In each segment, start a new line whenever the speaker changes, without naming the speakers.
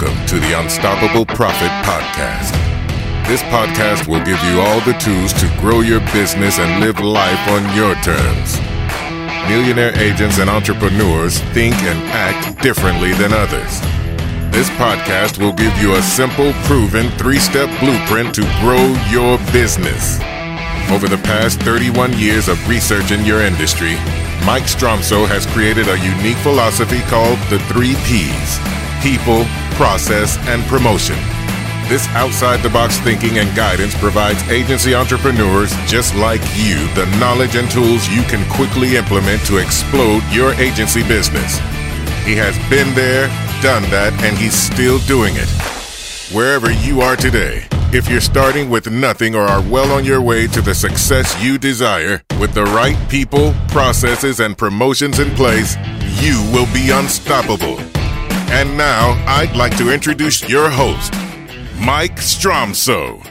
Welcome to the Unstoppable Profit Podcast. This podcast will give you all the tools to grow your business and live life on your terms. Millionaire agents and entrepreneurs think and act differently than others. This podcast will give you a simple, proven three step blueprint to grow your business. Over the past 31 years of research in your industry, Mike Stromsoe has created a unique philosophy called the three P's people, process, and promotion. This outside the box thinking and guidance provides agency entrepreneurs just like you the knowledge and tools you can quickly implement to explode your agency business. He has been there, done that, and he's still doing it. Wherever you are today, if you're starting with nothing or are well on your way to the success you desire, with the right people, processes, and promotions in place, you will be unstoppable. And now, I'd like to introduce your host, Mike Stromsoe.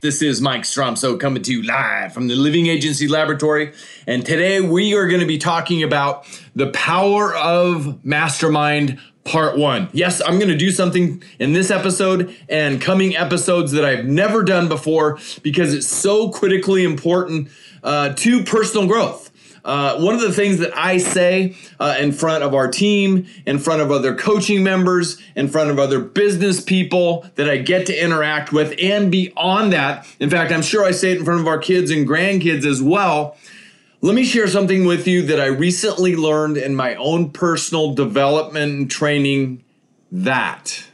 This is Mike Stromsoe coming to you live from the Living Agency Laboratory. And today we are going to be talking about the power of mastermind part one. Yes, I'm going to do something in this episode and coming episodes that I've never done before because it's so critically important uh, to personal growth. Uh, one of the things that I say uh, in front of our team, in front of other coaching members, in front of other business people that I get to interact with, and beyond that, in fact, I'm sure I say it in front of our kids and grandkids as well. Let me share something with you that I recently learned in my own personal development and training that.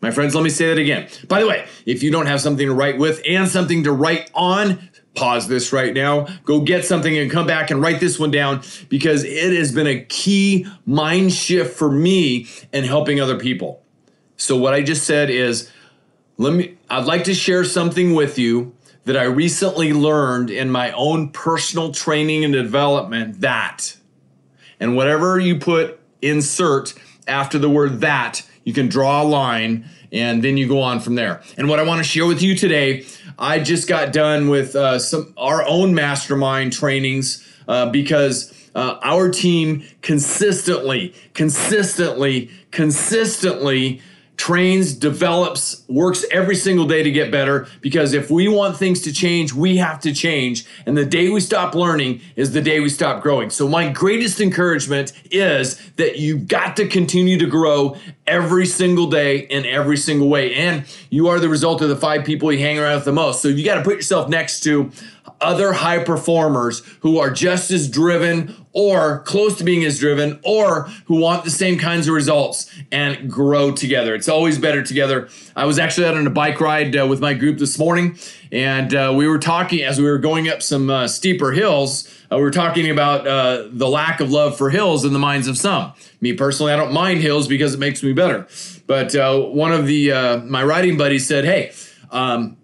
My friends, let me say that again. By the way, if you don't have something to write with and something to write on, pause this right now, go get something and come back and write this one down because it has been a key mind shift for me in helping other people. So what I just said is let me I'd like to share something with you that I recently learned in my own personal training and development that and whatever you put insert after the word that, you can draw a line and then you go on from there. And what I want to share with you today I just got done with uh, some our own mastermind trainings uh, because uh, our team consistently, consistently, consistently trains, develops, works every single day to get better because if we want things to change, we have to change. And the day we stop learning is the day we stop growing. So, my greatest encouragement is that you've got to continue to grow every single day in every single way. And you are the result of the five people you hang around with the most. So, you got to put yourself next to other high performers who are just as driven or close to being as driven or who want the same kinds of results and grow together. It's always better together. I was actually out on a bike ride uh, with my group this morning and uh, we were talking as we were going up some uh, steeper hills. Uh, we were talking about uh, the lack of love for hills in the minds of some. Me personally, I don't mind hills because it makes me better. But uh, one of the my riding buddies said, "Hey, um,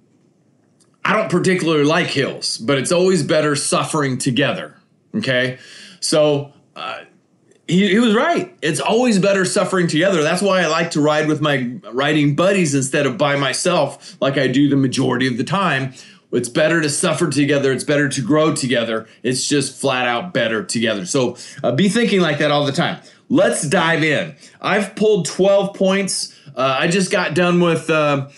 I don't particularly like hills, but it's always better suffering together. Okay. So, uh, he, he, was right. It's always better suffering together. That's why I like to ride with my riding buddies instead of by myself, like I do the majority of the time. It's better to suffer together. It's better to grow together. It's just flat out better together. So uh, be thinking like that all the time. Let's dive in. I've pulled 12 points. Uh, I just got done with uh,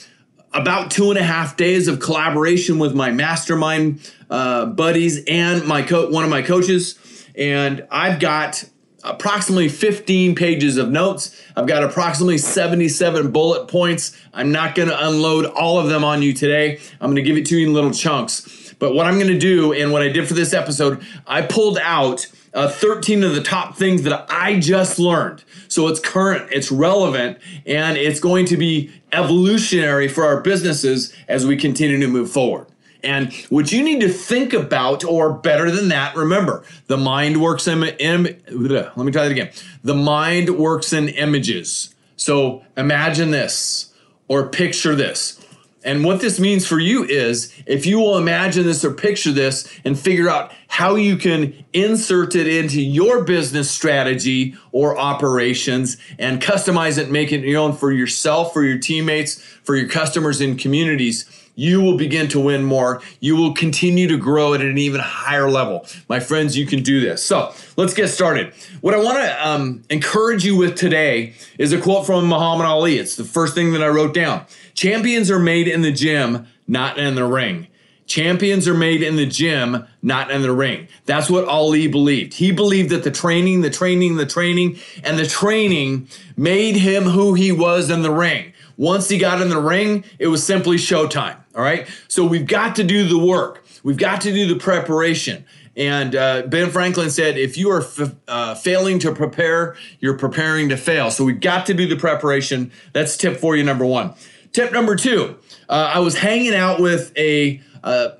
about two and a half days of collaboration with my mastermind uh, buddies and my co- one of my coaches, and I've got approximately 15 pages of notes. I've got approximately 77 bullet points. I'm not going to unload all of them on you today. I'm going to give it to you in little chunks. But what I'm going to do, and what I did for this episode, I pulled out uh, 13 of the top things that I just learned. So it's current, it's relevant, and it's going to be evolutionary for our businesses as we continue to move forward. And what you need to think about, or better than that, remember the mind works in, Im, let me try that again. The mind works in images. So imagine this or picture this. And what this means for you is if you will imagine this or picture this and figure out how you can insert it into your business strategy or operations and customize it, make it your own for yourself, for your teammates, for your customers and communities, you will begin to win more. You will continue to grow at an even higher level. My friends, you can do this. So let's get started. What I want to um, encourage you with today is a quote from Muhammad Ali. It's the first thing that I wrote down. Champions are made in the gym, not in the ring. Champions are made in the gym, not in the ring. That's what Ali believed. He believed that the training, the training, the training, and the training made him who he was in the ring. Once he got in the ring, it was simply showtime. All right. So we've got to do the work, we've got to do the preparation. And uh, Ben Franklin said, if you are f- uh, failing to prepare, you're preparing to fail. So we've got to do the preparation. That's tip for you, number one. Tip number two uh, I was hanging out with a a,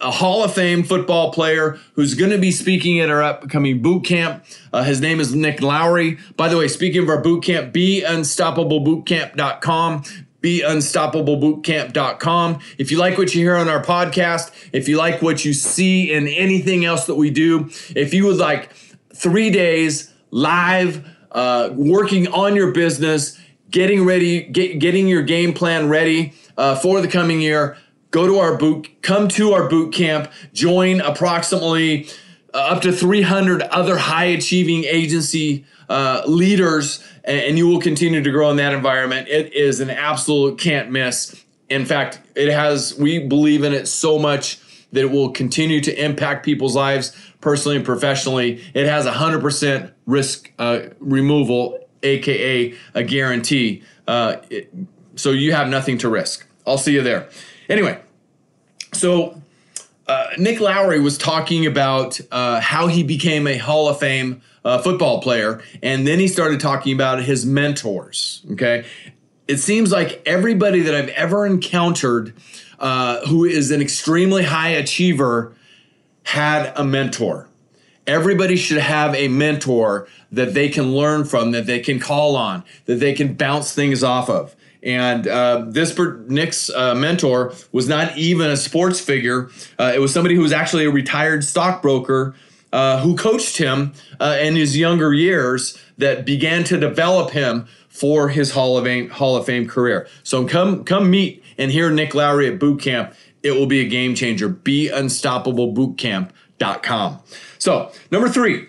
a Hall of Fame football player who's going to be speaking at our upcoming boot camp. Uh, his name is Nick Lowery. By the way, speaking of our boot camp, beunstoppablebootcamp.com beunstoppablebootcamp.com. If you like what you hear on our podcast, if you like what you see in anything else that we do, if you would like three days live, uh, working on your business, getting ready, get, getting your game plan ready uh, for the coming year, go to our boot, come to our boot camp, join approximately up to 300 other high achieving agency uh, leaders, and, and you will continue to grow in that environment. It is an absolute can't miss. In fact, it has, we believe in it so much that it will continue to impact people's lives personally and professionally. It has 100% risk uh, removal, aka a guarantee. Uh, it, so you have nothing to risk. I'll see you there. Anyway, so uh, Nick Lowery was talking about uh, how he became a Hall of Fame uh, football player, and then he started talking about his mentors. Okay, it seems like everybody that I've ever encountered uh, who is an extremely high achiever had a mentor. Everybody should have a mentor that they can learn from, that they can call on, that they can bounce things off of. And uh, this Nick's uh, mentor was not even a sports figure. Uh, it was somebody who was actually a retired stockbroker uh, who coached him uh, in his younger years that began to develop him for his Hall of Fame Hall of Fame career. So come come meet and hear Nick Lowery at boot camp. It will be a game changer. Be unstoppable.bootcamp.com. So number three,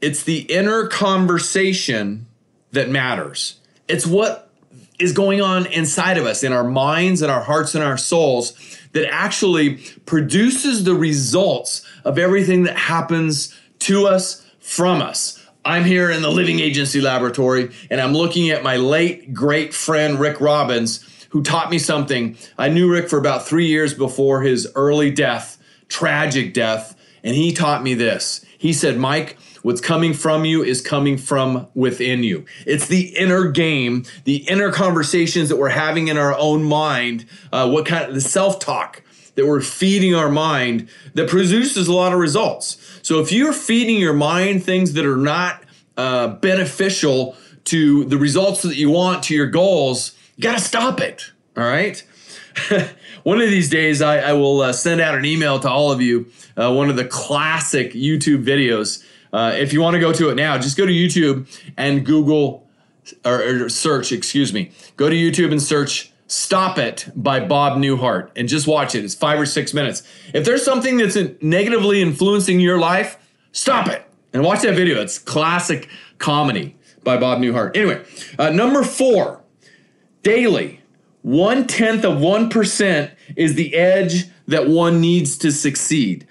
it's the inner conversation that matters. It's what is going on inside of us, in our minds and our hearts and our souls, that actually produces the results of everything that happens to us, from us. I'm here in the Living Agency Laboratory, and I'm looking at my late great friend Rick Robbins, who taught me something. I knew Rick for about three years before his early death, tragic death, and he taught me this. He said, Mike, What's coming from you is coming from within you. It's the inner game, the inner conversations that we're having in our own mind, uh, what kind of the self talk that we're feeding our mind that produces a lot of results. So if you're feeding your mind things that are not uh, beneficial to the results that you want, to your goals, you got to stop it. All right. one of these days, I, I will uh, send out an email to all of you. Uh, one of the classic YouTube videos uh, if you want to go to it now, just go to YouTube and Google or, or, search, excuse me. Go to YouTube and search Stop It by Bob Newhart and just watch it. It's five or six minutes. If there's something that's negatively influencing your life, stop it and watch that video. It's classic comedy by Bob Newhart. Anyway, uh, number four, daily. One tenth of 1% is the edge that one needs to succeed.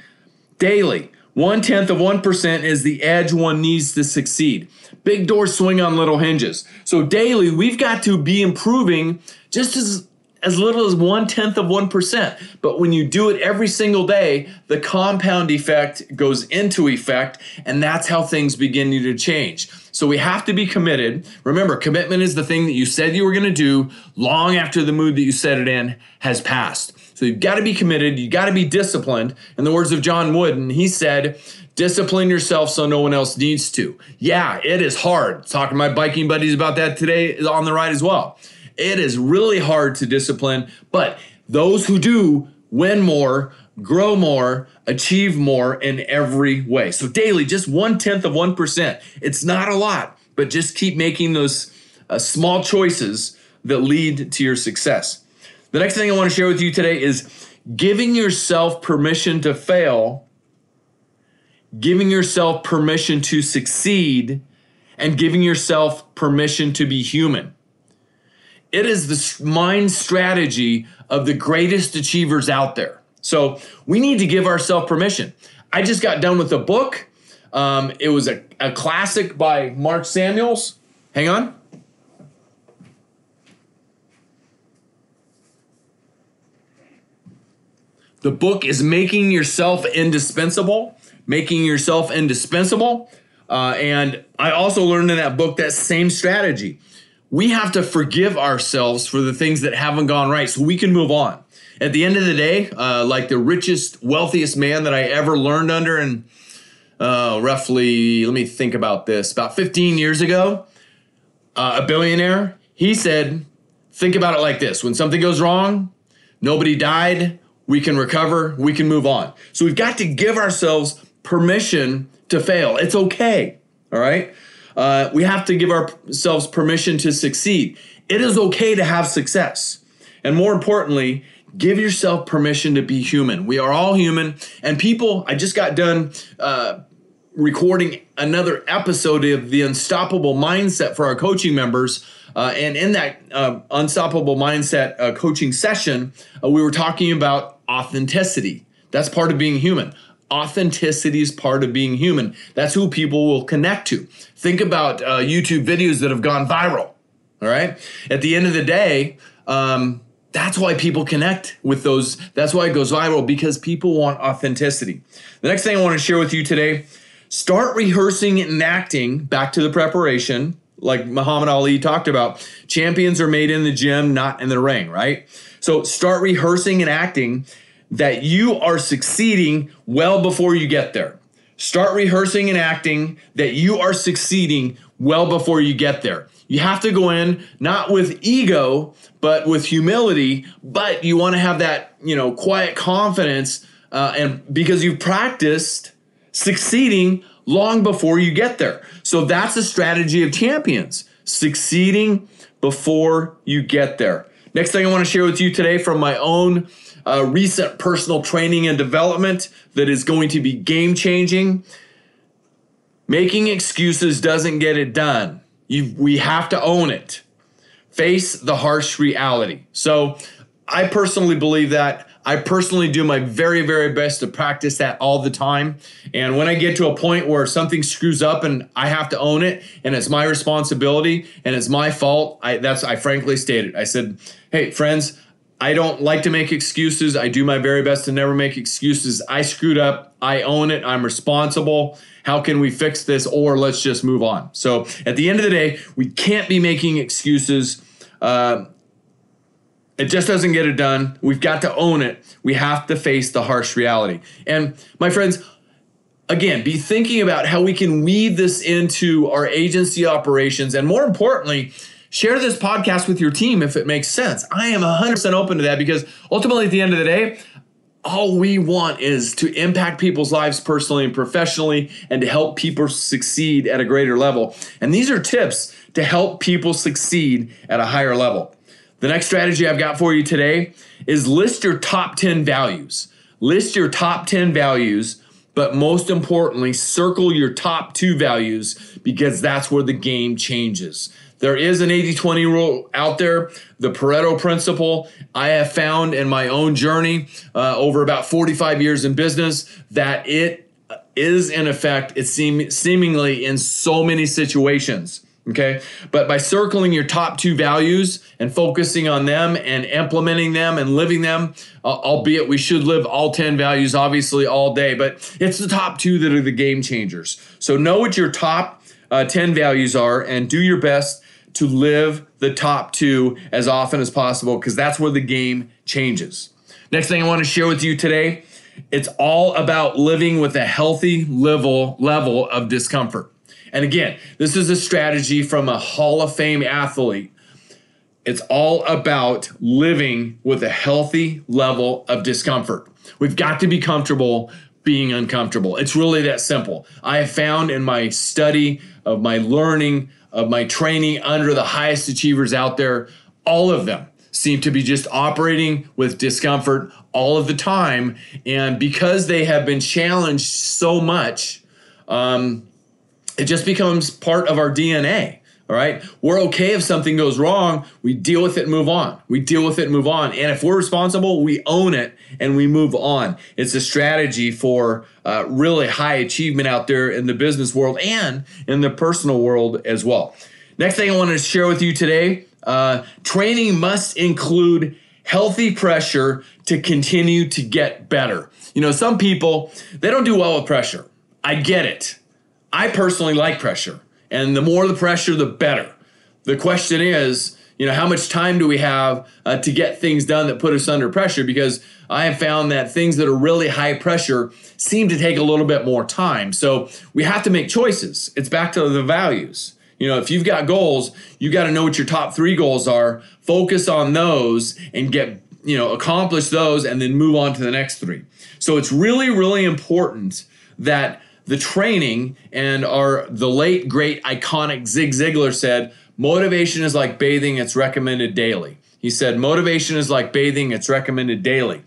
Daily. One tenth of 1% is the edge one needs to succeed. Big doors swing on little hinges. So daily, we've got to be improving just as as little as one tenth of 1%. But when you do it every single day, the compound effect goes into effect, and that's how things begin to change. So we have to be committed. Remember, commitment is the thing that you said you were going to do long after the mood that you set it in has passed. So you've got to be committed. You've got to be disciplined. In the words of John Wooden, he said, discipline yourself so no one else needs to. Yeah, it is hard. Talking to my biking buddies about that today on the ride as well. It is really hard to discipline, but those who do win more, grow more, achieve more in every way. So daily, just one tenth of 1%. It's not a lot, but just keep making those uh, small choices that lead to your success. The next thing I want to share with you today is giving yourself permission to fail, giving yourself permission to succeed, and giving yourself permission to be human. It is the mind strategy of the greatest achievers out there. So we need to give ourselves permission. I just got done with a book. Um, it was a, a classic by Mark Samuels. Hang on. The book is Making Yourself Indispensable. Making Yourself Indispensable. Uh, and I also learned in that book that same strategy. We have to forgive ourselves for the things that haven't gone right so we can move on. At the end of the day, uh, like the richest, wealthiest man that I ever learned under, and uh, roughly, let me think about this, about 15 years ago, uh, a billionaire, he said, Think about it like this when something goes wrong, nobody died, we can recover, we can move on. So we've got to give ourselves permission to fail. It's okay. All right. Uh, we have to give ourselves permission to succeed. It is okay to have success. And more importantly, give yourself permission to be human. We are all human. And people, I just got done uh, recording another episode of the Unstoppable Mindset for our coaching members. Uh, and in that uh, Unstoppable Mindset uh, coaching session, uh, we were talking about authenticity. That's part of being human. Authenticity is part of being human. That's who people will connect to. Think about uh, YouTube videos that have gone viral. All right. At the end of the day, um, that's why people connect with those. That's why it goes viral because people want authenticity. The next thing I want to share with you today start rehearsing and acting back to the preparation, like Muhammad Ali talked about. Champions are made in the gym, not in the ring, right? So start rehearsing and acting that you are succeeding well before you get there. Start rehearsing and acting that you are succeeding well before you get there. You have to go in not with ego, but with humility, but you want to have that, you know, quiet confidence uh, and because you've practiced succeeding long before you get there. So that's the strategy of champions, succeeding before you get there. Next thing I want to share with you today from my own uh, recent personal training and development that is going to be game changing. Making excuses doesn't get it done. You, we have to own it. Face the harsh reality. So, I personally believe that. I personally do my very, very best to practice that all the time. And when I get to a point where something screws up and I have to own it and it's my responsibility and it's my fault, I that's I frankly stated. I said, "Hey, friends, I don't like to make excuses. I do my very best to never make excuses. I screwed up. I own it. I'm responsible. How can we fix this? Or let's just move on. So at the end of the day, we can't be making excuses. Uh, it just doesn't get it done. We've got to own it. We have to face the harsh reality. And my friends, again, be thinking about how we can weave this into our agency operations and more importantly, share this podcast with your team if it makes sense. I am 100% open to that because ultimately at the end of the day, all we want is to impact people's lives personally and professionally and to help people succeed at a greater level. And these are tips to help people succeed at a higher level. The next strategy I've got for you today is list your top 10 values. List your top 10 values, but most importantly, circle your top two values because that's where the game changes. There is an 80 20 rule out there, the Pareto principle. I have found in my own journey uh, over about 45 years in business that it is in effect, it seem, seemingly in so many situations. Okay. But by circling your top two values and focusing on them and implementing them and living them, uh, albeit we should live all 10 values obviously all day, but it's the top two that are the game changers. So know what your top uh, 10 values are and do your best to live the top two as often as possible because that's where the game changes. Next thing I want to share with you today, it's all about living with a healthy level level of discomfort. And again, this is a strategy from a Hall of Fame athlete. It's all about living with a healthy level of discomfort. We've got to be comfortable being uncomfortable. It's really that simple. I have found in my study of my learning, of my training under the highest achievers out there, all of them seem to be just operating with discomfort all of the time. And because they have been challenged so much, um, it just becomes part of our DNA. All right. We're okay if something goes wrong. We deal with it move on. We deal with it move on. And if we're responsible, we own it and we move on. It's a strategy for uh, really high achievement out there in the business world and in the personal world as well. Next thing I want to share with you today uh, training must include healthy pressure to continue to get better. You know, some people, they don't do well with pressure. I get it. I personally like pressure. And the more the pressure, the better. The question is, you know, how much time do we have uh, to get things done that put us under pressure? Because I have found that things that are really high pressure seem to take a little bit more time. So we have to make choices. It's back to the values. You know, if you've got goals, you got to know what your top three goals are, focus on those and get, you know, accomplish those and then move on to the next three. So it's really, really important that the training and our the late great iconic Zig Ziglar said motivation is like bathing it's recommended daily. He said motivation is like bathing it's recommended daily.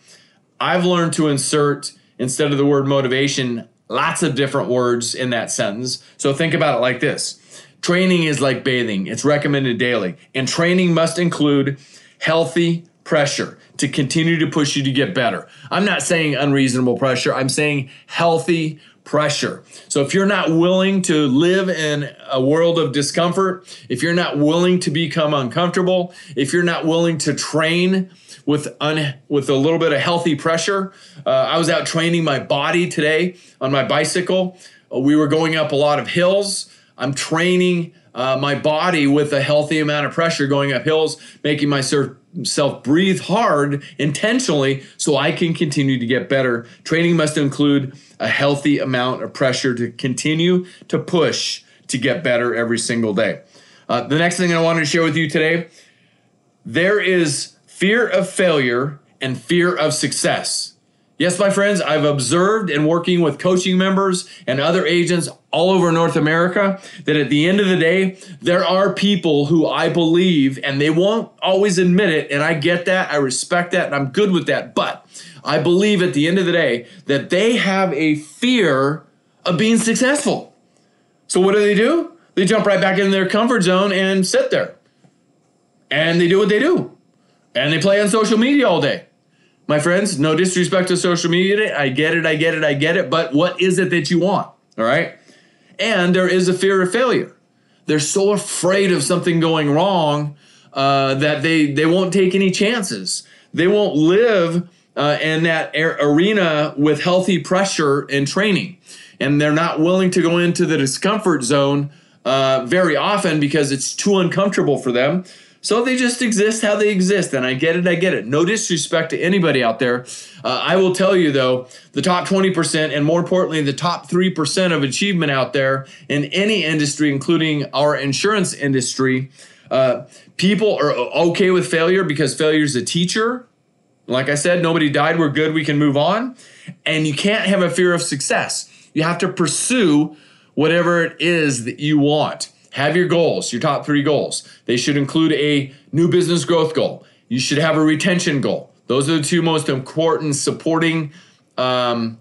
I've learned to insert instead of the word motivation lots of different words in that sentence. So think about it like this. Training is like bathing. It's recommended daily. And training must include healthy pressure to continue to push you to get better. I'm not saying unreasonable pressure. I'm saying healthy pressure. So if you're not willing to live in a world of discomfort, if you're not willing to become uncomfortable, if you're not willing to train with un, with a little bit of healthy pressure, uh, I was out training my body today on my bicycle. Uh, we were going up a lot of hills. I'm training uh, my body with a healthy amount of pressure going up hills, making myself breathe hard intentionally so I can continue to get better. Training must include a healthy amount of pressure to continue to push to get better every single day. Uh, the next thing I wanted to share with you today there is fear of failure and fear of success. Yes, my friends, I've observed in working with coaching members and other agents all over North America that at the end of the day, there are people who I believe, and they won't always admit it, and I get that, I respect that, and I'm good with that, but I believe at the end of the day that they have a fear of being successful. So what do they do? They jump right back in their comfort zone and sit there. And they do what they do. And they play on social media all day my friends, no disrespect to social media. I get it, I get it, I get it. But what is it that you want? All right. And there is a fear of failure. They're so afraid of something going wrong uh, that they, they won't take any chances. They won't live uh, in that arena with healthy pressure and training. And they're not willing to go into the discomfort zone uh, very often because it's too uncomfortable for them. So they just exist how they exist. And I get it, I get it. No disrespect to anybody out there. Uh, I will tell you, though, the top 20%, and more importantly, the top 3% of achievement out there in any industry, including our insurance industry, uh, people are okay with failure because failure is a teacher. Like I said, nobody died. We're good. We can move on. And you can't have a fear of success. You have to pursue whatever it is that you want. Have your goals, your top three goals. They should include a new business growth goal. You should have a retention goal. Those are the two most important supporting um,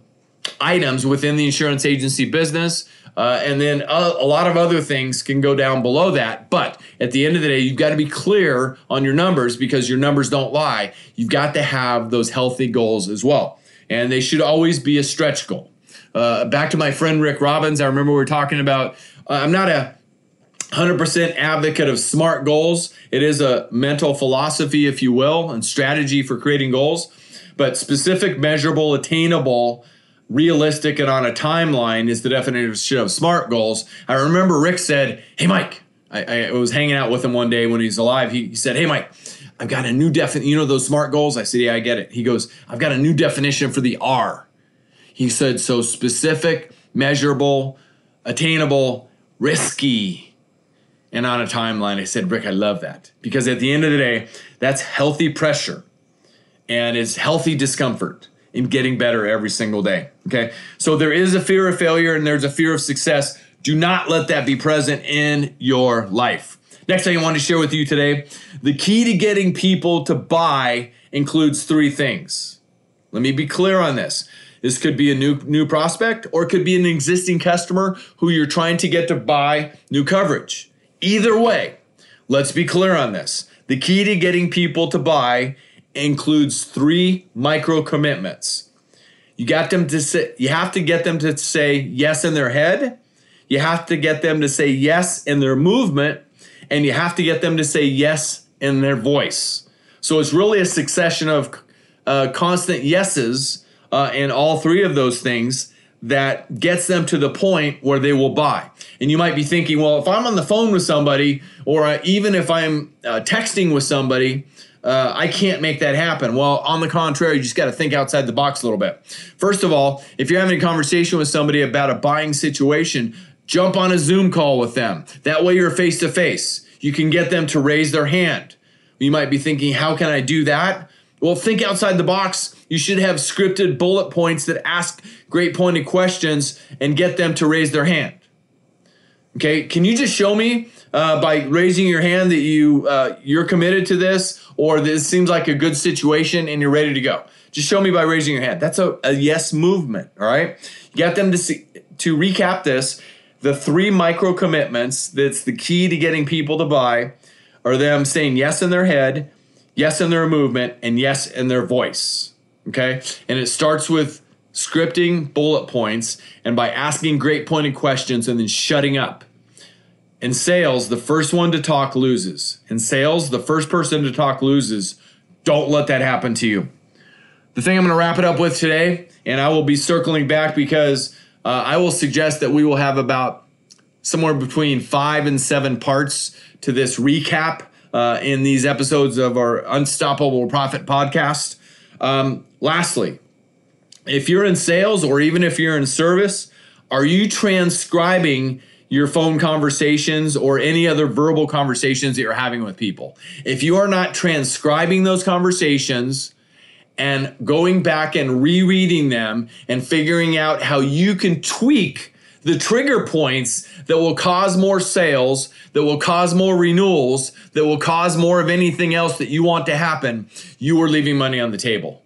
items within the insurance agency business. Uh, and then a, a, lot of other things can go down below that. But at the end of the day, you've got to be clear on your numbers because your numbers don't lie. You've got to have those healthy goals as well. And they should always be a stretch goal. Uh, back to my friend Rick Robbins, I remember we were talking about, uh, I'm not a 100% advocate of SMART goals. It is a mental philosophy, if you will, and strategy for creating goals. But specific, measurable, attainable, realistic, and on a timeline is the definition of SMART goals. I remember Rick said, Hey, Mike, I, I was hanging out with him one day when he's alive. He, he said, Hey, Mike, I've got a new definition. You know those SMART goals? I said, Yeah, I get it. He goes, I've got a new definition for the R. He said, So specific, measurable, attainable, risky and on a timeline. I said, Rick, I love that because at the end of the day, that's healthy pressure and it's healthy discomfort in getting better every single day. Okay. So there is a fear of failure and there's a fear of success. Do not let that be present in your life. Next thing I want to share with you today the key to getting people to buy includes three things. Let me be clear on this. This could be a new new prospect or it could be an existing customer who you're trying to get to buy new coverage. Either way, let's be clear on this. The key to getting people to buy includes three micro commitments. You got them to say you have to get them to say yes in their head. You have to get them to say yes in their movement and you have to get them to say yes in their voice. So it's really a succession of uh, constant yeses uh, in all three of those things that gets them to the point where they will buy. And you might be thinking, well, if I'm on the phone with somebody, or uh, even if I'm uh, texting with somebody, uh, I can't make that happen. Well, on the contrary, you just got to think outside the box a little bit. First of all, if you're having a conversation with somebody about a buying situation, jump on a Zoom call with them. That way you're face to face. You can get them to raise their hand. You might be thinking, how can I do that? Well, think outside the box. You should have scripted bullet points that ask great pointed questions and get them to raise their hand. Okay, can you just show me uh, by raising your hand that you uh, you're committed to this, or this seems like a good situation and you're ready to go? Just show me by raising your hand. That's a, a yes movement. All right, you got them to see, to recap this. The three micro commitments that's the key to getting people to buy are them saying yes in their head, yes in their movement, and yes in their voice. Okay, and it starts with scripting bullet points and by asking great pointed questions and then shutting up. In sales, the first one to talk loses. In sales, the first person to talk loses. Don't let that happen to you. The thing I'm going to wrap it up with today, and I will be circling back because uh, I will suggest that we will have about somewhere between five and seven parts to this recap uh, in these episodes of our Unstoppable Profit podcast. Um, lastly, if you're in sales or even if you're in service, are you transcribing your phone conversations or any other verbal conversations that you're having with people? If you are not transcribing those conversations, and going back and rereading them and figuring out how you can tweak the trigger points that will cause more sales, that will cause more renewals, that will cause more of anything else that you want to happen, you are leaving money on the table.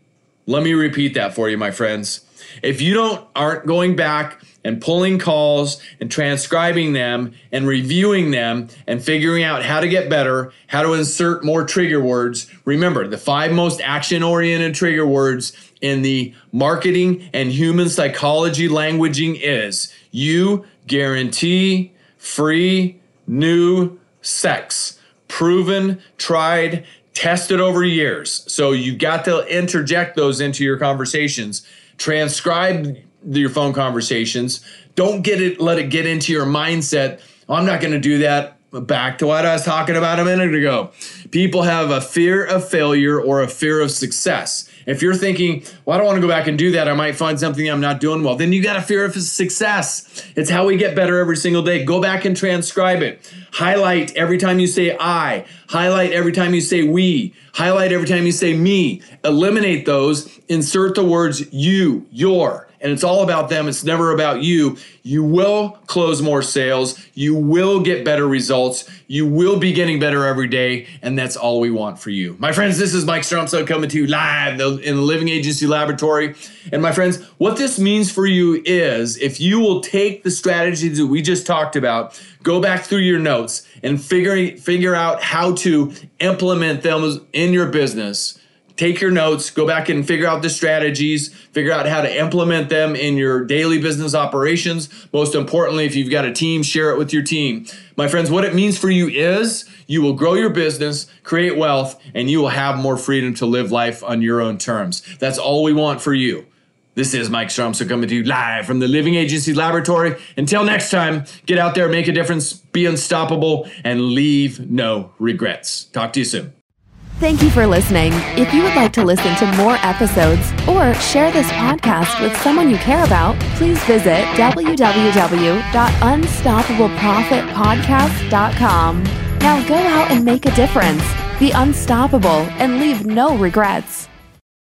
Let me repeat that for you, my friends. If you don't aren't going back and pulling calls and transcribing them and reviewing them and figuring out how to get better, how to insert more trigger words, remember the five most action-oriented trigger words in the marketing and human psychology languaging is you guarantee free new sex proven tried tested over years. So you've got to interject those into your conversations. Transcribe your phone conversations. Don't get it let it get into your mindset. Oh, I'm not going to do that. Back to what I was talking about a minute ago. People have a fear of failure or a fear of success. If you're thinking, well, I don't want to go back and do that, I might find something I'm not doing well, then you got a fear of success. It's how we get better every single day. Go back and transcribe it. Highlight every time you say I, highlight every time you say we, highlight every time you say me. Eliminate those, insert the words you, your and it's all about them. It's never about you. You will close more sales. You will get better results. You will be getting better every day. And that's all we want for you. My friends, this is Mike Stromsoe coming to you live in the Living Agency Laboratory. And my friends, what this means for you is if you will take the strategies that we just talked about, go back through your notes and figure, figure out how to implement them in your business take your notes, go back and figure out the strategies, figure out how to implement them in your daily business operations. Most importantly, if you've got a team, share it with your team. My friends, what it means for you is you will grow your business, create wealth, and you will have more freedom to live life on your own terms. That's all we want for you. This is Mike Stromsoe coming to you live from the Living Agency Laboratory. Until next time, get out there, make a difference, be unstoppable, and leave no regrets. Talk to you soon.
Thank you for listening. If you would like to listen to more episodes or share this podcast with someone you care about, please visit www.unstoppableprofitpodcast.com. Now go out and make a difference. Be unstoppable and leave no regrets.